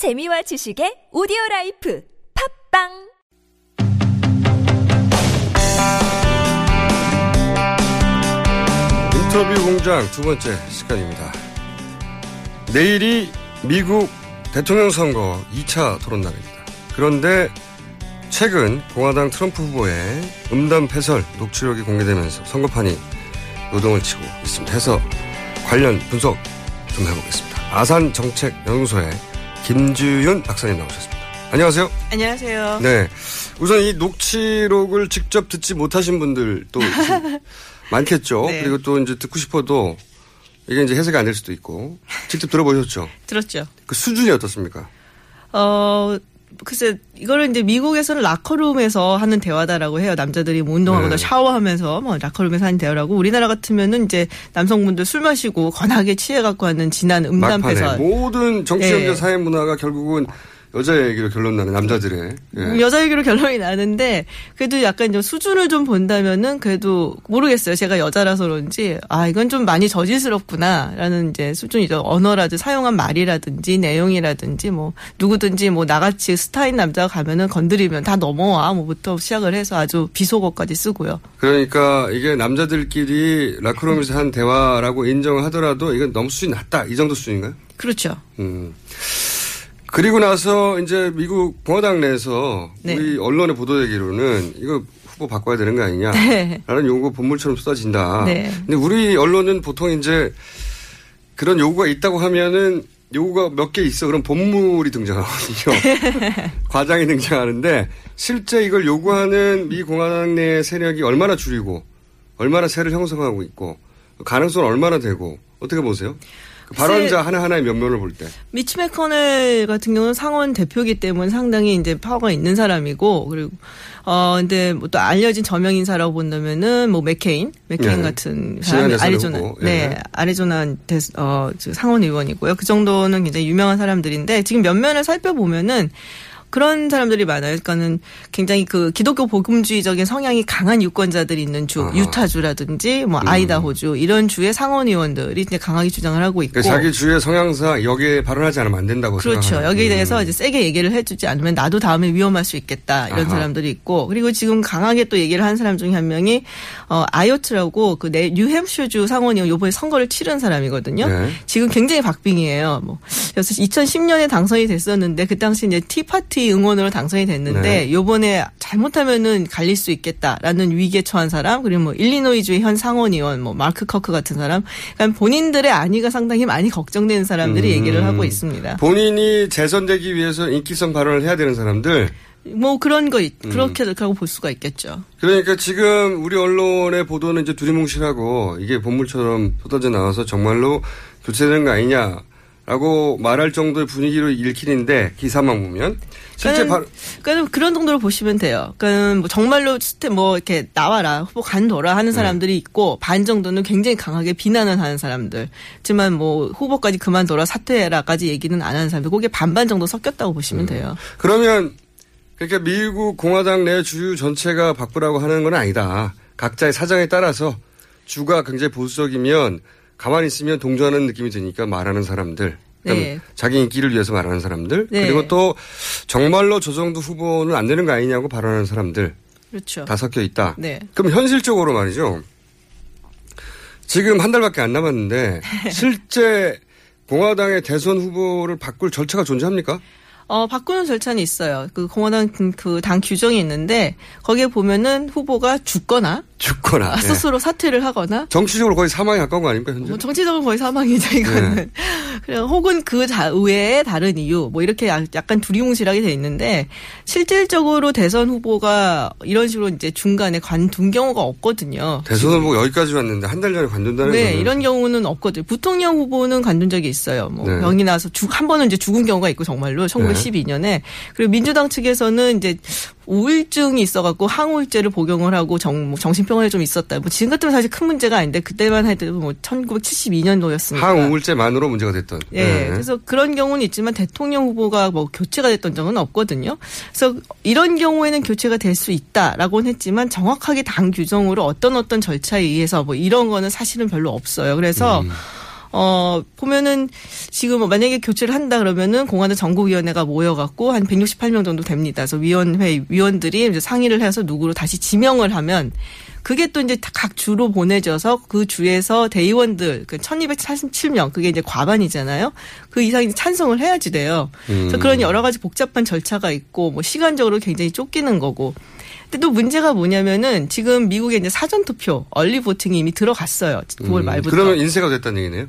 재미와 지식의 오디오 라이프 팟빵 인터뷰 공장 두 번째 시간입니다. 내일이 미국 대통령 선거 2차 토론 날입니다. 그런데 최근 공화당 트럼프 후보의 음담 패설 녹취록이 공개되면서 선거판이 요동을 치고 있습니다. 해서 관련 분석 좀 해보겠습니다. 아산 정책 연구소의 김주윤 박사님 나오셨습니다. 안녕하세요. 안녕하세요. 네. 우선 이 녹취록을 직접 듣지 못하신 분들도 많겠죠. 네. 그리고 또 이제 듣고 싶어도 이게 이제 해석이 안 될 수도 있고 직접 들어보셨죠. 들었죠. 그 수준이 어떻습니까? 어, 글쎄, 이거를 이제 미국에서는 라커룸에서 하는 대화다라고 해요. 남자들이 뭐 운동하거나 네. 샤워하면서 뭐 라커룸에서 하는 대화라고. 우리나라 같으면은 이제 남성분들 술 마시고 권하게 취해 갖고 하는 진한 음담 막판에 패설. 모든 정치연대 네. 사회 문화가 결국은 여자 얘기로 결론 나는 남자들의 예. 음, 여자 얘기로 결론이 나는데 그래도 약간 좀 수준을 좀 본다면은 그래도 모르겠어요. 제가 여자라서 그런지 아 이건 좀 많이 저질스럽구나라는 이제 수준이죠. 언어라든지 사용한 말이라든지 내용이라든지 뭐 누구든지 뭐 나같이 스타인 남자가 가면은 건드리면 다 넘어와 뭐부터 시작을 해서 아주 비속어까지 쓰고요. 그러니까 이게 남자들끼리 라크롬에서 한 대화라고 인정을 하더라도 이건 너무 수준이 낮다 이 정도 수준인가요? 그렇죠. 음. 그리고 나서 이제 미국 공화당 내에서 네. 우리 언론의 보도되기로는 이거 후보 바꿔야 되는 거 아니냐. 네. 라는 요구가 본물처럼 쏟아진다. 네. 근데 우리 언론은 보통 이제 그런 요구가 있다고 하면은 요구가 몇 개 있어. 그럼 본물이 등장하거든요. 과장이 등장하는데 실제 이걸 요구하는 미 공화당 내 세력이 얼마나 주류이고 얼마나 세를 형성하고 있고 가능성은 얼마나 되고 어떻게 보세요? 그 발언자 하나하나의 면면을 볼 때. 미치 맥커넬 같은 경우는 상원 대표기 때문에 상당히 이제 파워가 있는 사람이고 그리고 어 근데 뭐 또 알려진 저명 인사라고 본다면은 뭐 맥케인, 맥케인 네. 같은 사람이 아리조나. 네 네. 아리조나 대, 어, 저 상원 의원이고요. 그 정도는 굉장히 유명한 사람들인데 지금 면면을 살펴보면은 그런 사람들이 많아요. 그러니까는 굉장히 그 기독교 복음주의적인 성향이 강한 유권자들이 있는 주, 아하. 유타주라든지 뭐 아이다호주 이런 주의 상원 의원들이 이제 강하게 주장을 하고 있고 그러니까 자기 주의 성향상 여기에 발언하지 않으면 안 된다고 그렇죠. 생각하는. 여기에 음. 대해서 이제 세게 얘기를 해주지 않으면 나도 다음에 위험할 수 있겠다 이런 아하. 사람들이 있고 그리고 지금 강하게 또 얘기를 한 사람 중에 한 명이 어 아이오트라고 그 내 뉴햄슈주 상원 의원 요번에 선거를 치른 사람이거든요. 네. 지금 굉장히 박빙이에요. 뭐 그래서 2010년에 당선이 됐었는데 그 당시 이제 티파티 응원으로 당선이 됐는데 네. 요번에 잘못하면은 갈릴 수 있겠다라는 위기에 처한 사람 그리고 뭐 일리노이주의 현 상원의원 뭐 마크 커크 같은 사람 그러니까 본인들의 안위가 상당히 많이 걱정되는 사람들이 음. 얘기를 하고 있습니다. 본인이 재선되기 위해서 인기성 발언을 해야 되는 사람들. 뭐 그런 거 있- 음. 그렇게라고 볼 수가 있겠죠. 그러니까 지금 우리 언론의 보도는 이제 두리뭉실하고 이게 본물처럼 쏟아져 나와서 정말로 교체되는 거 아니냐 라고 말할 정도의 분위기로 읽히는데 기사만 보면 실제 발, 그러니까 그런 정도로 보시면 돼요. 그러니까 뭐 정말로 뭐 이렇게 나와라 후보 간둬라 네. 하는 사람들이 있고 반 정도는 굉장히 강하게 비난을 하는 사람들. 하지만 뭐 후보까지 그만둬라 사퇴해라까지 얘기는 안 하는 사람들. 그게 반반 정도 섞였다고 음. 보시면 돼요. 그러면 그러니까 미국 공화당 내 주류 전체가 바꾸라고 하는 건 아니다. 각자의 사정에 따라서 주가 굉장히 보수적이면 가만히 있으면 동조하는 느낌이 드니까 말하는 사람들. 그다음에 네. 자기 인기를 위해서 말하는 사람들. 네. 그리고 또 정말로 저 정도 후보는 안 되는 거 아니냐고 발언하는 사람들. 그렇죠. 다 섞여 있다. 네. 그럼 현실적으로 말이죠. 지금 한 달밖에 안 남았는데 실제 공화당의 대선 후보를 바꿀 절차가 존재합니까? 어, 바꾸는 절차는 있어요. 그 공화당 그 당 규정이 있는데 거기에 보면은 후보가 죽거나 죽거나. 아, 예. 스스로 사퇴를 하거나 정치적으로 거의 사망에 가까운 거 아닙니까 현재? 뭐 정치적으로 거의 사망이죠 이거는. 네. 혹은 그 자- 외에 다른 이유 뭐 이렇게 약- 약간 두리뭉실하게 돼 있는데 실질적으로 대선 후보가 이런 식으로 이제 중간에 관둔 경우가 없거든요. 대선 후보 여기까지 왔는데 한 달 전에 관둔다는 네, 거는 이런 경우는 없거든요. 부통령 후보는 관둔 적이 있어요. 뭐 네. 병이 나서 죽, 한 번은 이제 죽은 경우가 있고 정말로 1912년에 그리고 민주당 측에서는 이제 우울증이 있어갖고 항우울제를 복용을 하고 정, 뭐 정신병원에 좀 있었다. 뭐 지금 같으면 사실 큰 문제가 아닌데 그때만 해도 뭐 1972년도였으니까. 항우울제만으로 문제가 됐던. 예. 네. 그래서 그런 경우는 있지만 대통령 후보가 뭐 교체가 됐던 적은 없거든요. 그래서 이런 경우에는 교체가 될 수 있다라고는 했지만 정확하게 당 규정으로 어떤 어떤 절차에 의해서 뭐 이런 거는 사실은 별로 없어요. 그래서 음. 어, 보면은 지금 뭐 만약에 교체를 한다 그러면은 공화당 정국위원회가 모여갖고 한 168명 정도 됩니다. 그래서 위원회 위원들이 이제 상의를 해서 누구로 다시 지명을 하면 그게 또 이제 각 주로 보내져서 그 주에서 대의원들 그 1247명 그게 이제 과반이잖아요. 그 이상이 찬성을 해야지 돼요. 그래서 그런 여러 가지 복잡한 절차가 있고 뭐 시간적으로 굉장히 쫓기는 거고. 근데 또 문제가 뭐냐면은 지금 미국에 이제 사전 투표, 얼리 보팅이 이미 들어갔어요. 9월 말부터. 그러면 인쇄가 됐다는 얘기네요.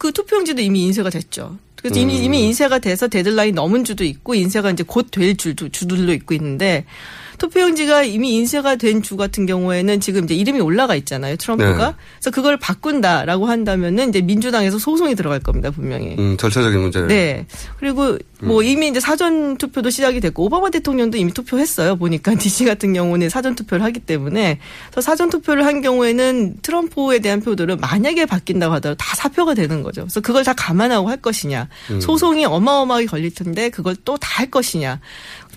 그 투표용지도 이미 인쇄가 됐죠. 그래서 이미 이미 인쇄가 돼서 데드라인 넘은 주도 있고 인쇄가 이제 곧 될 주도 주들도 있고 있는데 투표용지가 이미 인쇄가 된 주 같은 경우에는 지금 이제 이름이 올라가 있잖아요. 트럼프가. 네. 그래서 그걸 바꾼다라고 한다면은 이제 민주당에서 소송이 들어갈 겁니다. 분명히. 음, 절차적인 문제를. 네. 그리고 뭐 이미 이제 사전 투표도 시작이 됐고 오바마 대통령도 이미 투표했어요. 보니까 DC 같은 경우는 사전 투표를 하기 때문에 그래서 사전 투표를 한 경우에는 트럼프에 대한 표들은 만약에 바뀐다고 하더라도 다 사표가 되는 거죠. 그래서 그걸 다 감안하고 할 것이냐. 소송이 어마어마하게 걸릴 텐데 그걸 또 다 할 것이냐.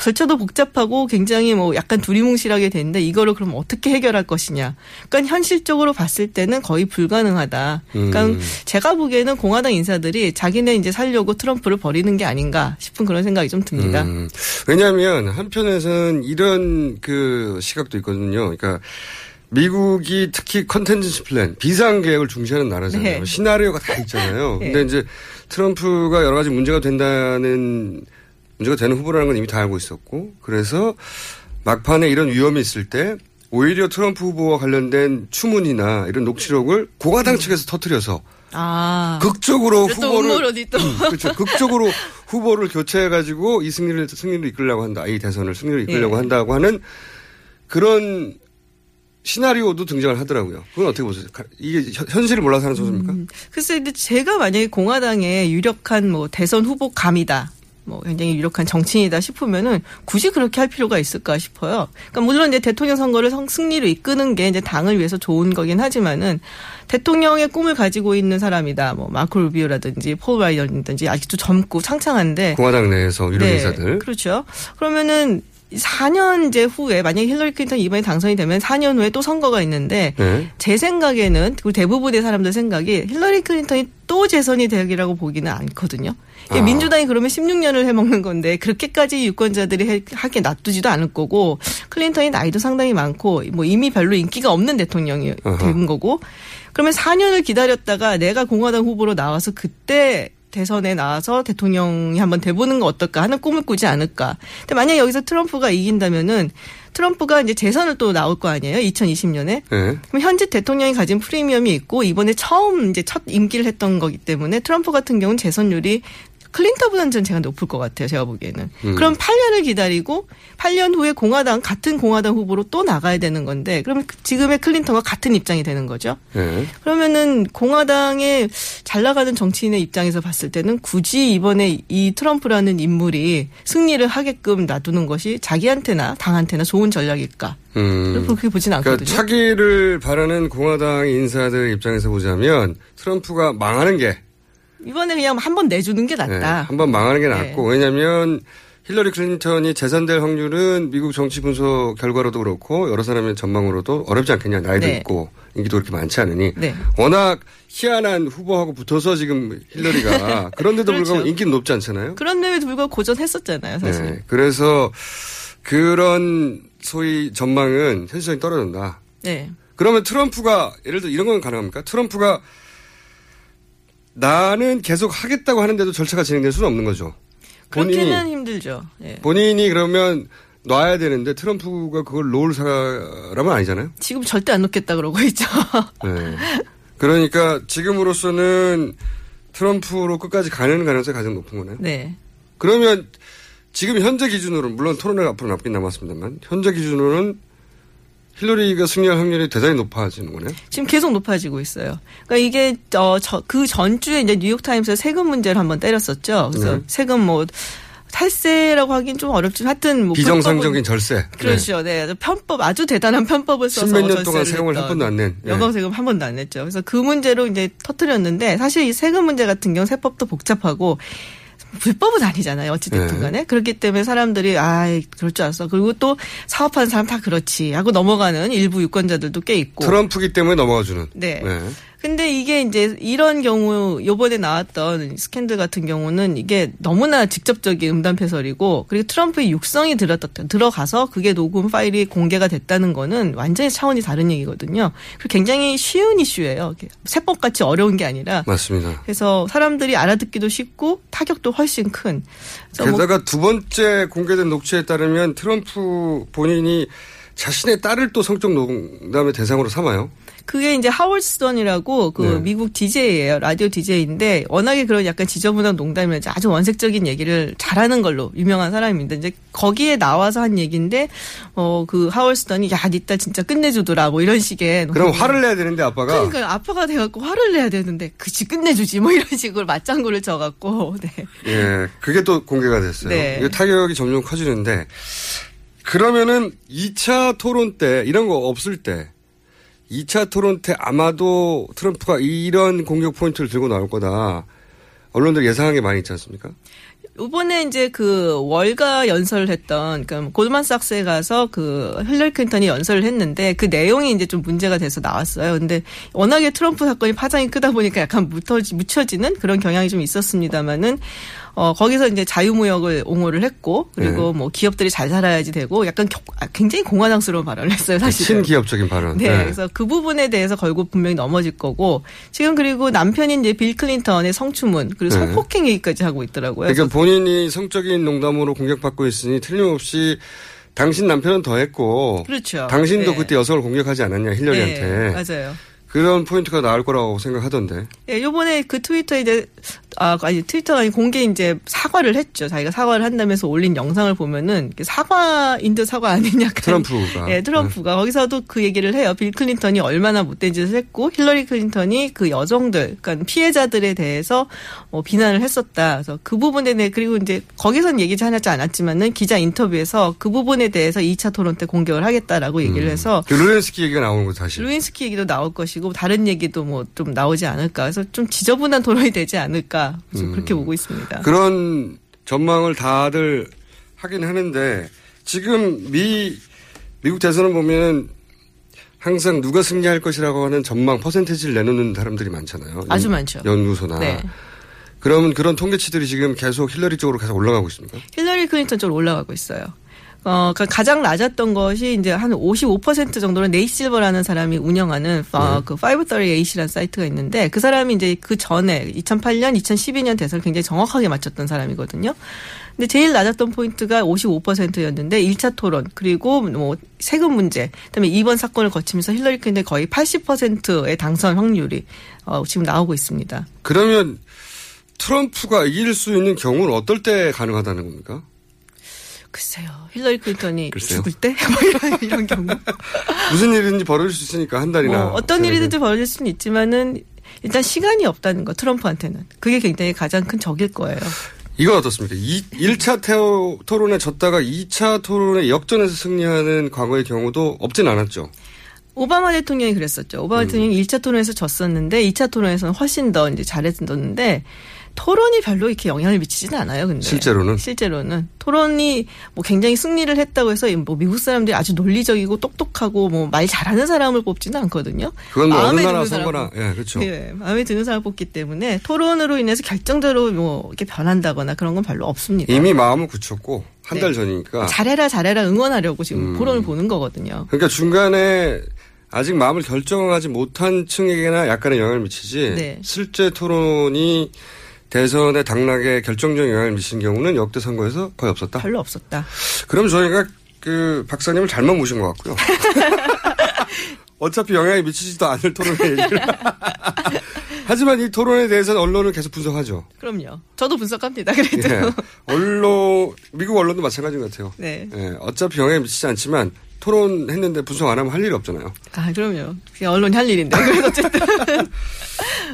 절차도 복잡하고 굉장히 뭐 약간 두리뭉실하게 되는데 이거를 그럼 어떻게 해결할 것이냐. 그러니까 현실적으로 봤을 때는 거의 불가능하다. 그러니까 음. 제가 보기에는 공화당 인사들이 자기네 이제 살려고 트럼프를 버리는 게 아닌가 싶은 그런 생각이 좀 듭니다. 음, 왜냐하면 한편에서는 이런 그 시각도 있거든요. 그러니까 미국이 특히 컨텐츠 플랜, 비상 계획을 중시하는 나라잖아요. 네. 시나리오가 다 있잖아요. 네. 근데 이제 트럼프가 여러 가지 문제가 된다는 문제가 되는 후보라는 건 이미 다 알고 있었고 그래서 막판에 이런 위험이 있을 때 오히려 트럼프 후보와 관련된 추문이나 이런 녹취록을 공화당 측에서 터트려서 아. 극적으로 또 후보를 또. 그렇죠. 극적으로 후보를 교체해 가지고 이 승리를 승리를 이끌려고 한다. 이 대선을 승리를 이끌려고 예. 한다고 하는 그런 시나리오도 등장을 하더라고요. 그건 어떻게 보세요? 가- 이게 현- 현실을 몰라서 하는 소설입니까? 글쎄, 근데 제가 만약에 공화당의 유력한 뭐 대선 후보 감이다. 뭐 굉장히 유력한 정치인이다 싶으면은 굳이 그렇게 할 필요가 있을까 싶어요. 그러니까 물론 이제 대통령 선거를 성- 승리로 이끄는 게 이제 당을 위해서 좋은 거긴 하지만은 대통령의 꿈을 가지고 있는 사람이다. 뭐 마크 루비오라든지 폴 라이언이든지 아직도 젊고 창창한데 공화당 내에서 유력 인사들. 그렇죠. 그러면은 4년 이제 후에 만약에 힐러리 클린턴 이번에 당선이 되면 4년 후에 또 선거가 있는데 네. 제 생각에는 그리고 대부분의 사람들 생각이 힐러리 클린턴이 또 재선이 되리라고 보기는 않거든요. 아. 민주당이 그러면 16년을 해먹는 건데 그렇게까지 유권자들이 해- 하게 놔두지도 않을 거고 클린턴이 나이도 상당히 많고 뭐 이미 별로 인기가 없는 대통령이. 된 거고 그러면 4년을 기다렸다가 내가 공화당 후보로 나와서 그때 대선에 나와서 대통령이 한번 돼보는 거 어떨까 하는 꿈을 꾸지 않을까. 근데 만약 여기서 트럼프가 이긴다면은 트럼프가 이제 재선을 또 나올 거 아니에요? 2020년에. 네. 그럼 현재 대통령이 가진 프리미엄이 있고 이번에 처음 이제 첫 임기를 했던 거기 때문에 트럼프 같은 경우는 재선율이 클린턴보다는 전 제가 높을 것 같아요. 제가 보기에는. 음. 그럼 8년을 기다리고 8년 후에 공화당 같은 공화당 후보로 또 나가야 되는 건데 그러면 지금의 클린턴과 같은 입장이 되는 거죠. 네. 그러면은 공화당의 잘 나가는 정치인의 입장에서 봤을 때는 굳이 이번에 이 트럼프라는 인물이 승리를 하게끔 놔두는 것이 자기한테나 당한테나 좋은 전략일까? 음. 그렇게 보진 않거든요. 그러니까 차기를 바라는 공화당 인사들 입장에서 보자면 트럼프가 망하는 게 이번에 그냥 한 번 내주는 게 네, 낫다. 한번 망하는 게 낫고 네. 왜냐하면 힐러리 클린턴이 재선될 확률은 미국 정치 분석 결과로도 그렇고 여러 사람의 전망으로도 어렵지 않겠냐 나이도 네. 있고 인기도 그렇게 많지 않으니 네. 워낙 희한한 후보하고 붙어서 지금 힐러리가 그런데도 그렇죠. 불구하고 인기는 높지 않잖아요. 그런 점에 불구하고 고전했었잖아요, 사실. 네. 그래서 그런 소위 전망은 현실성이 떨어진다. 네. 그러면 트럼프가 예를 들어 이런 건 가능합니까? 트럼프가 나는 계속 하겠다고 하는데도 절차가 진행될 수는 없는 거죠. 본인이 그렇게는 힘들죠. 예. 본인이 그러면 놔야 되는데 트럼프가 그걸 놓을 사람은 아니잖아요. 지금 절대 안 놓겠다 그러고 있죠. 네. 그러니까 지금으로서는 트럼프로 끝까지 가는 가능성이 가장 높은 거네요. 네. 그러면 지금 현재 기준으로 물론 토론회가 앞으로 남긴 남았습니다만 현재 기준으로는 힐러리가 승리할 확률이 대단히 높아지는 거네요. 지금 계속 높아지고 있어요. 그러니까 이게 어그 전주에 이제 뉴욕 타임스에서 세금 문제를 한번 때렸었죠. 그래서 네. 세금 뭐 탈세라고 하긴 좀 어렵지만 하여튼 뭐 비정상적인 절세. 그렇죠. 네. 아주 편법 아주 대단한 편법을 써서 십몇 년 절세를 동안 세금을. 한 번도 안 낸. 네. 여강 세금 한 번도 안 냈죠. 그래서 그 문제로 이제 터트렸는데 사실 이 세금 문제 같은 경우 세법도 복잡하고 불법은 아니잖아요. 어찌됐든 네. 간에. 그렇기 때문에 사람들이, 아, 그럴 줄 알았어. 그리고 또 사업하는 사람 다 그렇지. 하고 넘어가는 일부 유권자들도 꽤 있고. 트럼프기 때문에 넘어가 주는. 네. 근데 이게 이제 이런 경우 요번에 나왔던 스캔들 같은 경우는 이게 너무나 직접적인 음담 패설이고 그리고 트럼프의 육성이 들었다 들어가서 그게 녹음 파일이 공개가 됐다는 거는 완전히 차원이 다른 얘기거든요. 그리고 굉장히 쉬운 이슈예요. 세법같이 어려운 게 아니라. 맞습니다. 그래서 사람들이 알아듣기도 쉽고 타격도 훨씬 큰. 뭐 게다가 두 번째 공개된 녹취에 따르면 트럼프 본인이 자신의 딸을 또 성적 농담의 대상으로 삼아요. 그게 이제 하월 스턴이라고 그 네. 미국 DJ예요. 라디오 DJ인데 워낙에 그런 약간 지저분한 농담이면서 아주 원색적인 얘기를 잘하는 걸로 유명한 사람입니다. 이제 거기에 나와서 한 얘기인데 어 그 하월 스턴이 야, 니 딸 진짜 끝내주더라 뭐 이런 식의 그럼 화를 내야 되는데 아빠가 그러니까 아빠가 돼 갖고 화를 내야 되는데 그치 끝내주지 뭐 이런 식으로 맞장구를 쳐 갖고 네. 예, 그게 또 공개가 됐어요. 네. 타격이 점점 커지는데 그러면은 2차 토론 때 이런 거 없을 때 2차 토론 때 아마도 트럼프가 이런 공격 포인트를 들고 나올 거다. 언론들 예상한 게 많이 있지 않습니까? 이번에 이제 그 월가 연설을 했던 그 골드만삭스에 가서 그 힐러리 클린턴이 연설을 했는데 그 내용이 이제 좀 문제가 돼서 나왔어요. 근데 워낙에 트럼프 사건이 파장이 크다 보니까 약간 묻혀지, 묻혀지는 그런 경향이 좀 있었습니다만은 어 거기서 이제 자유무역을 옹호를 했고 그리고 네. 뭐 기업들이 잘 살아야지 되고 약간 겨- 아, 굉장히 공화당스러운 발언을 했어요. 사실은. 친기업적인 발언. 네, 그래서 그 부분에 대해서 결국 분명히 넘어질 거고 지금 그리고 남편인 이제 빌 클린턴의 성추문 그리고 네. 성폭행 얘기까지 하고 있더라고요. 그러니까 본인이 성적인 농담으로 공격받고 있으니 틀림없이 당신 남편은 더 했고 그렇죠. 당신도 네. 그때 여성을 공격하지 않았냐 힐러리한테 네, 맞아요. 그런 포인트가 나올 거라고 생각하던데 예, 요번에 그 트위터에 이제 아 아니 트위터가 아니 공개 이제 사과를 했죠. 자기가 사과를 한다면서 올린 영상을 보면은 사과인 듯 사과 아닌 약간 트럼프가 네. 예, 트럼프가 거기서도 그 얘기를 해요. 빌 클린턴이 얼마나 못된 짓을 했고 힐러리 클린턴이 그 여성들, 그러니까 피해자들에 대해서 어, 비난을 했었다. 그래서 그 부분에 대해 그리고 이제 거기서는 얘기지 하지 않았지만은 기자 인터뷰에서 그 부분에 대해서 2차 토론 때 공격을 하겠다라고 얘기를 해서 그 르윈스키 얘기가 나오는 거 다시 르윈스키 얘기도 나올 것이고 다른 얘기도 뭐 좀 나오지 않을까. 그래서 좀 지저분한 토론이 되지 않을까. 그래서 그렇게 보고 있습니다. 그런 전망을 다들 하긴 하는데 지금 미 미국 대선을 보면 항상 누가 승리할 것이라고 하는 전망 퍼센테이지를 내놓는 사람들이 많잖아요. 아주 연- 많죠. 연구소나. 네. 그러면 그런 통계치들이 지금 계속 힐러리 쪽으로 계속 올라가고 있습니까? 힐러리 클린턴 쪽으로 올라가고 있어요. 어, 그러니까 가장 낮았던 것이 이제 한 55% 정도는 네이트 실버라는 사람이 운영하는 어, 그 538이라는 사이트가 있는데 그 사람이 이제 그 전에 2008년, 2012년 대선을 굉장히 정확하게 맞췄던 사람이거든요. 근데 제일 낮았던 포인트가 55%였는데 1차 토론 그리고 뭐 세금 문제 그다음에 이번 사건을 거치면서 힐러리 클린턴이 거의 80%의 당선 확률이 어, 지금 나오고 있습니다. 그러면 트럼프가 이길 수 있는 경우는 어떨 때 가능하다는 겁니까? 글쎄요. 힐러리 클린턴이 글쎄요. 죽을 때? 뭐 이런, 경우. 무슨 일인지 벌어질 수 있으니까 한 달이나. 뭐 어떤 일이든지 벌어질 수는 있지만은 일단 시간이 없다는 거 트럼프한테는 그게 굉장히 가장 큰 적일 거예요. 이건 어떻습니까? 이 1차 태오, 토론에 졌다가 2차 토론에 역전해서 승리하는 과거의 경우도 없진 않았죠. 오바마 대통령이 그랬었죠. 오바마 대통령이 1차 토론에서 졌었는데 2차 토론에서는 훨씬 더 이제 잘했었는데 토론이 별로 이렇게 영향을 미치지는 않아요. 근데 실제로는? 실제로는 토론이 뭐 굉장히 승리를 했다고 해서 뭐 미국 사람들이 아주 논리적이고 똑똑하고 뭐 말 잘하는 사람을 뽑지는 않거든요. 그건 뭐 마음에 드는 사람 선거나, 예, 그렇죠. 예, 마음에 드는 사람을 뽑기 때문에 토론으로 인해서 결정적으로 뭐 이렇게 변한다거나 그런 건 별로 없습니다. 이미 마음을 굳혔고, 한 네. 달 전이니까. 잘해라 잘해라 응원하려고 지금 음. 토론을 보는 거거든요. 그러니까 중간에 아직 마음을 결정하지 못한 층에게나 약간의 영향을 미치지, 네. 실제 토론이 대선의 당락에 결정적인 영향을 미친 경우는 역대 선거에서 거의 없었다. 별로 없었다. 그럼 저희가 그 박사님을 잘못 모신 것 같고요. 어차피 영향이 미치지도 않을 토론의 얘기를. 하지만 이 토론에 대해서는 언론은 계속 분석하죠. 그럼요. 저도 분석합니다. 그래도. 예. 언론, 미국 언론도 마찬가지인 것 같아요. 네. 예. 어차피 영향이 미치지 않지만 토론했는데 분석 안 하면 할 일이 없잖아요. 아, 그럼요. 그게 언론이 할 일인데. 그래서 어쨌든.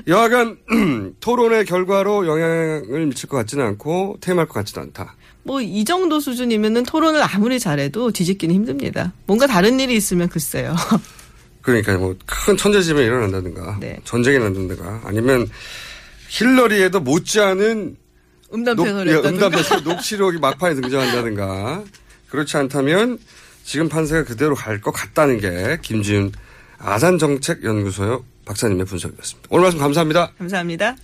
여하간 토론의 결과로 영향을 미칠 것 같지는 않고 퇴임할 것 같지도 않다. 뭐 이 정도 수준이면은 토론을 아무리 잘해도 뒤집기는 힘듭니다. 뭔가 다른 일이 있으면 글쎄요. 그러니까 뭐 큰 천재지변이 일어난다든가 네. 전쟁이 난다든가 아니면 힐러리에도 못지않은 음담 녹- 패설을 예, 녹취록이 막판에 등장한다든가 그렇지 않다면 지금 판세가 그대로 갈 것 같다는 게 김지윤 아산정책연구소의 박사님의 분석이었습니다. 오늘 말씀 감사합니다. 감사합니다.